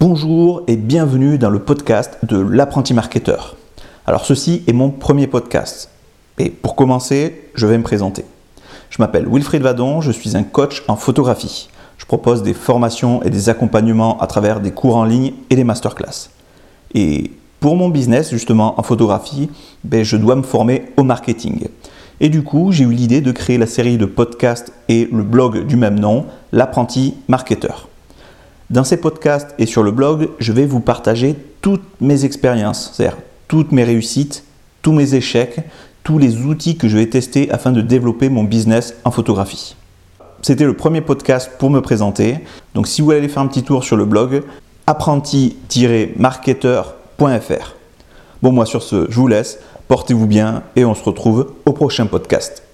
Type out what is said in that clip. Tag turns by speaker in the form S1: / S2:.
S1: Bonjour et bienvenue dans le podcast de l'apprenti marketeur. Alors ceci est mon premier podcast. Et pour commencer, je vais me présenter. Je m'appelle Wilfried Vadon, je suis un coach en photographie. Je propose des formations et des accompagnements à travers des cours en ligne et des masterclass. Et pour mon business, justement en photographie, ben, je dois me former au marketing. Et du coup, j'ai eu l'idée de créer la série de podcasts et le blog du même nom, l'apprenti marketeur. Dans ces podcasts et sur le blog, je vais vous partager toutes mes expériences, c'est-à-dire toutes mes réussites, tous mes échecs, tous les outils que je vais tester afin de développer mon business en photographie. C'était le premier podcast pour me présenter. Donc si vous voulez aller faire un petit tour sur le blog, apprenti-marketeur.fr. Bon moi sur ce, je vous laisse, portez-vous bien et on se retrouve au prochain podcast.